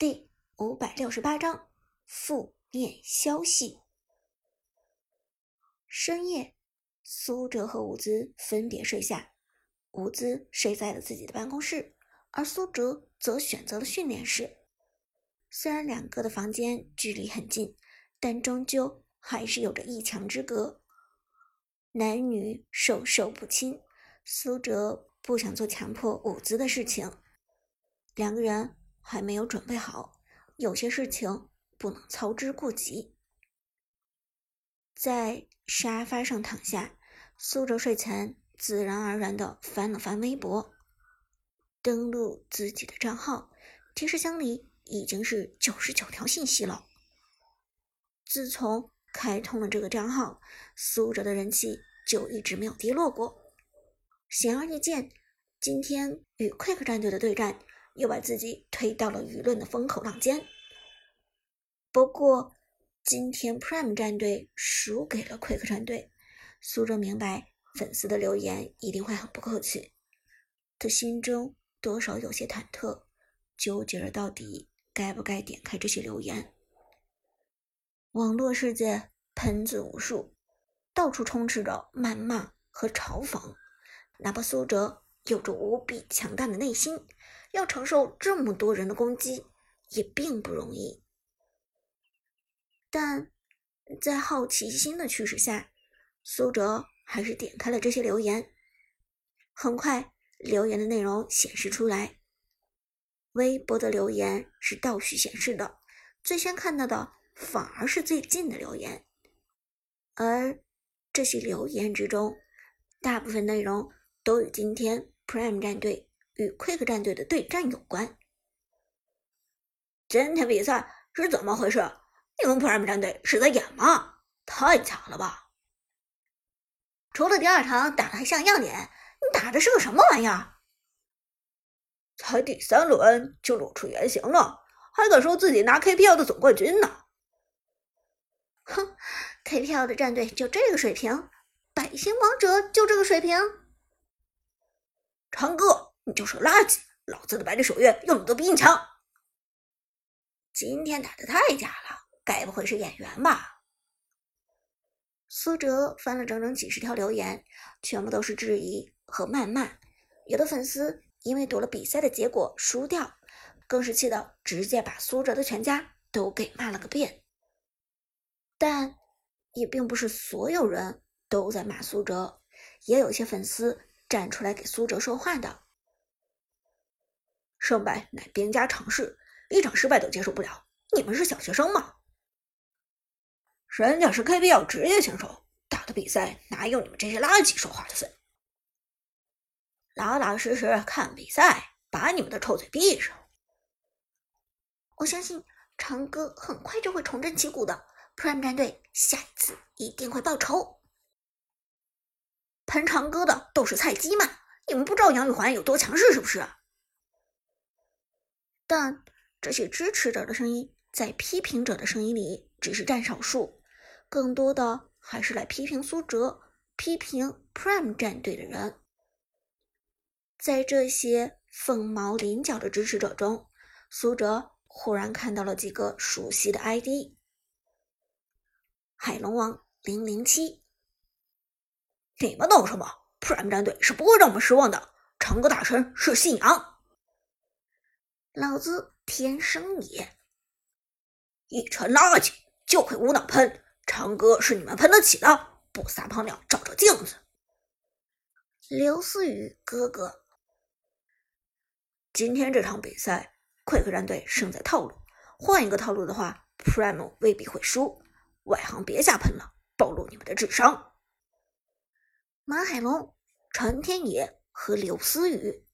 第五百六十八章负面消息。深夜，苏哲和伍兹分别睡下，伍兹睡在了自己的办公室，而苏哲则选择了训练室。虽然两个的房间距离很近，但终究还是有着一墙之隔。男女授受不亲，苏哲不想做强迫伍兹的事情。两个人还没有准备好，有些事情不能操之过急。在沙发上躺下，苏哲睡前自然而然的翻了翻微博，登录自己的账号，提示箱里已经是九十九条信息了。自从开通了这个账号，苏哲的人气就一直没有跌落过。显而易见，今天与 Quick 战队的对战又把自己推到了舆论的风口浪尖。不过，今天 Prime 战队输给了 Quick 战队，苏哲明白粉丝的留言一定会很不客气，他心中多少有些忐忑，纠结着到底该不该点开这些留言。网络世界喷子无数，到处充斥着谩骂和嘲讽。哪怕苏哲有着无比强大的内心，要承受这么多人的攻击也并不容易。但在好奇心的驱使下，苏哲还是点开了这些留言。很快，留言的内容显示出来。微博的留言是倒序显示的，最先看到的。反而是最近的留言，而这些留言之中，大部分内容都与今天 Prime 战队与 Quick 战队的对战有关。今天比赛是怎么回事？你们 Prime 战队是在演吗？太假了吧！除了第二场打的还像样点，你打的是个什么玩意儿？才第三轮就露出原形了，还敢说自己拿 KPL 的总冠军呢？哼，KPL 的战队就这个水平，百星王者就这个水平。长哥，你就是个垃圾！老子的百里守约用的都比你强。今天打的太假了，该不会是演员吧？苏哲翻了整整几十条留言，全部都是质疑和谩骂。有的粉丝因为赌了比赛的结果输掉，更是气得直接把苏哲的全家都给骂了个遍。但也并不是所有人都在骂苏哲，也有些粉丝站出来给苏哲说话的。胜败乃兵家常事，一场失败都接受不了，你们是小学生吗？人家是 KPL 职业选手，打的比赛哪有你们这些垃圾说话的份？老老实实看比赛，把你们的臭嘴闭上。我相信长歌很快就会重振旗鼓的。Prime 战队下一次一定会报仇。喷长歌的都是菜鸡吗？你们不知道杨玉环有多强势是不是？但这些支持者的声音在批评者的声音里只是占少数，更多的还是来批评苏哲、批评 Prime 战队的人。在这些凤毛麟角的支持者中，苏哲忽然看到了几个熟悉的 ID。海龙王零零七，你们懂什么？Prime 战队是不会让我们失望的。长歌大神是信仰，老子天生也，一群垃圾就会无脑喷。长歌是你们喷得起的，不撒泡尿照照镜子。刘思雨哥哥，今天这场比赛，Quick 战队胜在套路，换一个套路的话，Prime 未必会输。外行别瞎喷了，暴露你们的智商。马海龙、陈天野和刘思雨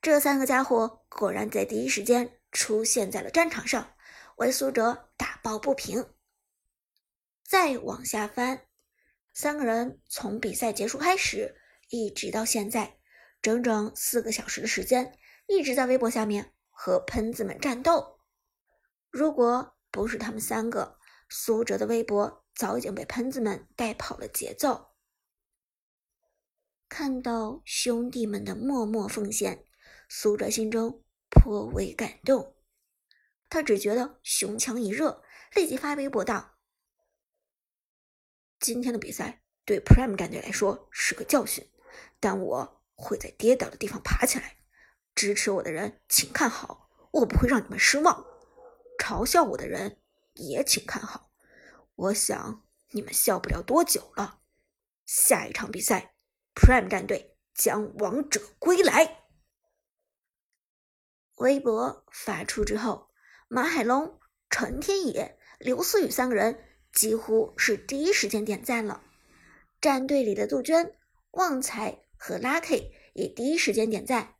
这三个家伙果然在第一时间出现在了战场上，为苏哲打抱不平。再往下翻，三个人从比赛结束开始，一直到现在，整整四个小时的时间，一直在微博下面和喷子们战斗。如果不是他们三个，苏哲的微博早已经被喷子们带跑了节奏。看到兄弟们的默默奉献，苏哲心中颇为感动。他只觉得胸腔一热，立即发微博道：“今天的比赛对 Prime 战队来说是个教训，但我会在跌倒的地方爬起来。支持我的人请看好，我不会让你们失望；嘲笑我的人也请看好，我想你们笑不了多久了。下一场比赛，Prime 战队将王者归来。”微博发出之后，马海龙、陈天野、刘思雨三个人几乎是第一时间点赞了。战队里的杜鹃、旺财和 Lucky 也第一时间点赞。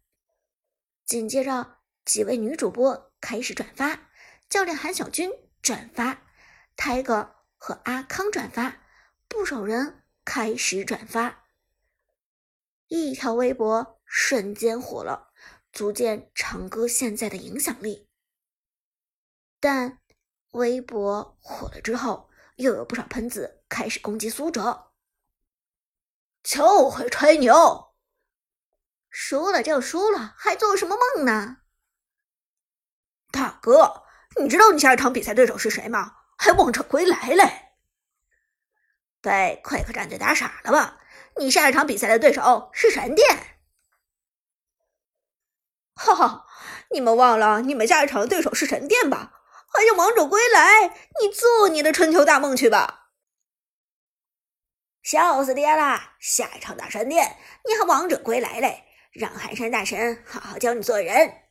紧接着，几位女主播开始转发，教练韩小军转发，Tiger 和阿康转发，不少人开始转发，一条微博瞬间火了。足见长歌现在的影响力，但微博火了之后，又有不少喷子开始攻击苏哲，就会吹牛，输了就输了，还做什么梦呢？大哥，你知道你下一场比赛对手是谁吗？还王者归来嘞！被快客战队打傻了吧？你下一场比赛的对手是神殿。哈哈，你们忘了你们下一场的对手是神殿吧？还有王者归来，你做你的春秋大梦去吧！笑死爹了！下一场打神殿，你还王者归来嘞？让寒山大神好好教你做人！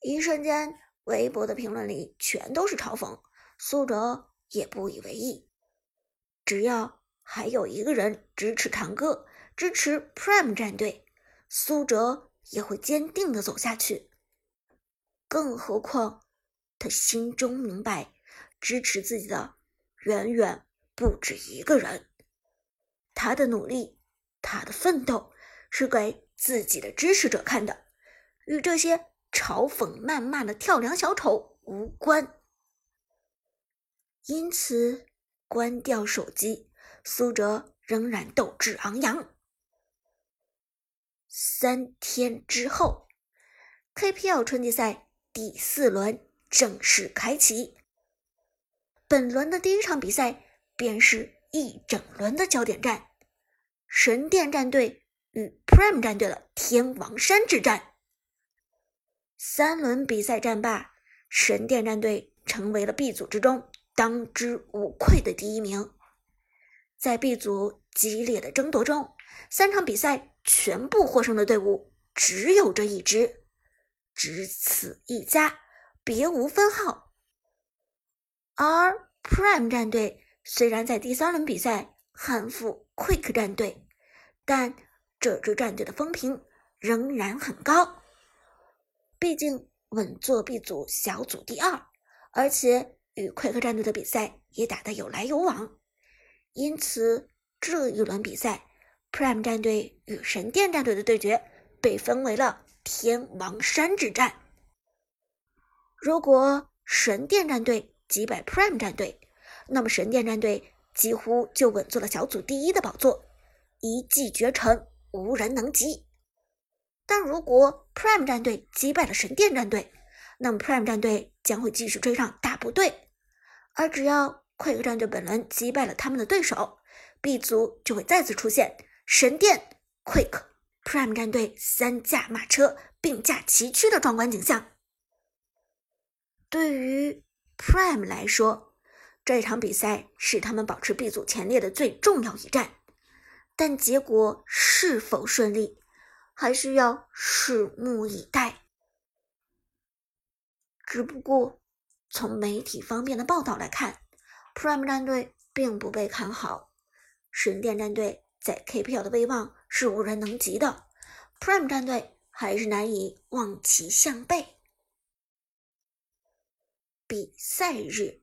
一瞬间，微博的评论里全都是嘲讽，苏哲也不以为意。只要还有一个人支持长歌，支持 Prime 战队，苏哲。也会坚定的走下去。更何况，他心中明白，支持自己的远远不止一个人。他的努力，他的奋斗，是给自己的支持者看的，与这些嘲讽谩骂的跳梁小丑无关。因此，关掉手机，苏哲仍然斗志昂扬。三天之后，KPL 春季赛第四轮正式开启。本轮的第一场比赛便是一整轮的焦点战——神殿战队与 Prime 战队的天王山之战。三轮比赛战罢，神殿战队成为了 B 组之中当之无愧的第一名。在 B 组激烈的争夺中，三场比赛。全部获胜的队伍只有这一支，只此一家，别无分号。而 Prime 战队虽然在第三轮比赛憾负 Quick 战队，但这支战队的风评仍然很高。毕竟稳坐 B 组小组第二，而且与 Quick 战队的比赛也打得有来有往，因此这一轮比赛。Prime 战队与神殿战队的对决被分为了天王山之战。如果神殿战队击败 Prime 战队，那么神殿战队几乎就稳坐了小组第一的宝座，一骑绝尘，无人能及。但如果 Prime 战队击败了神殿战队，那么 Prime 战队将会继续追上大部队，而只要快客战队本轮击败了他们的对手，B 组就会再次出现。神殿、Quick、Prime 战队三驾马车并驾齐驱的壮观景象，对于 Prime 来说，这场比赛是他们保持 B 组前列的最重要一战。但结果是否顺利，还需要拭目以待。只不过从媒体方面的报道来看，Prime 战队并不被看好，神殿战队。在 KPL 的威望是无人能及的，Prime 战队还是难以望其项背。比赛日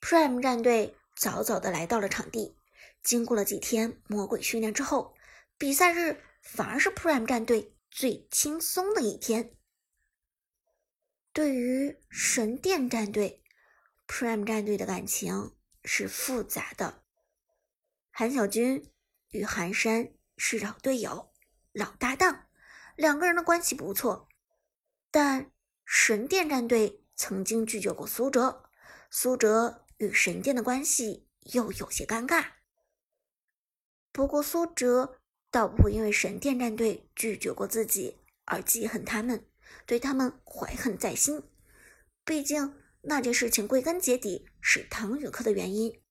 ，Prime 战队早早的来到了场地，经过了几天魔鬼训练之后，比赛日反而是 Prime 战队最轻松的一天。对于神殿战队，Prime 战队的感情是复杂的。韩小军与韩山是老队友、老搭档，两个人的关系不错。但神殿战队曾经拒绝过苏哲，苏哲与神殿的关系又有些尴尬。不过苏哲倒不会因为神殿战队拒绝过自己而记恨他们，对他们怀恨在心。毕竟那件事情归根结底是唐雨克的原因。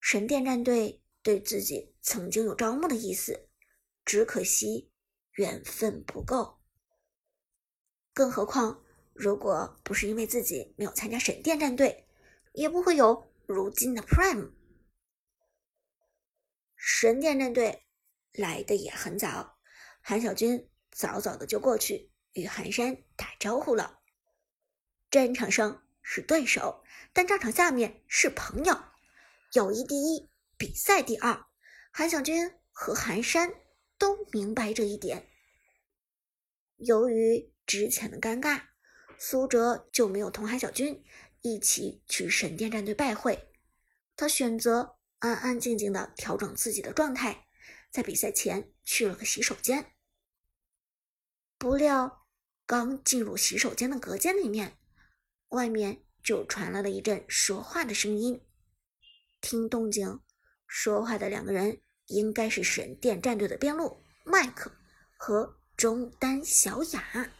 神殿战队对自己曾经有招募的意思，只可惜缘分不够。更何况，如果不是因为自己没有参加神殿战队，也不会有如今的 Prime。神殿战队来的也很早，韩小军早早的就过去与寒山打招呼了。战场上是对手，但战场下面是朋友，友谊第一，比赛第二。韩小军和韩山都明白这一点。由于之前的尴尬，苏哲就没有同韩小军一起去神殿战队拜会。他选择安安静静的调整自己的状态，在比赛前去了个洗手间。不料，刚进入洗手间的隔间里面，外面就传来了一阵说话的声音。听动静，说话的两个人应该是神殿战队的边路麦克和中单小雅。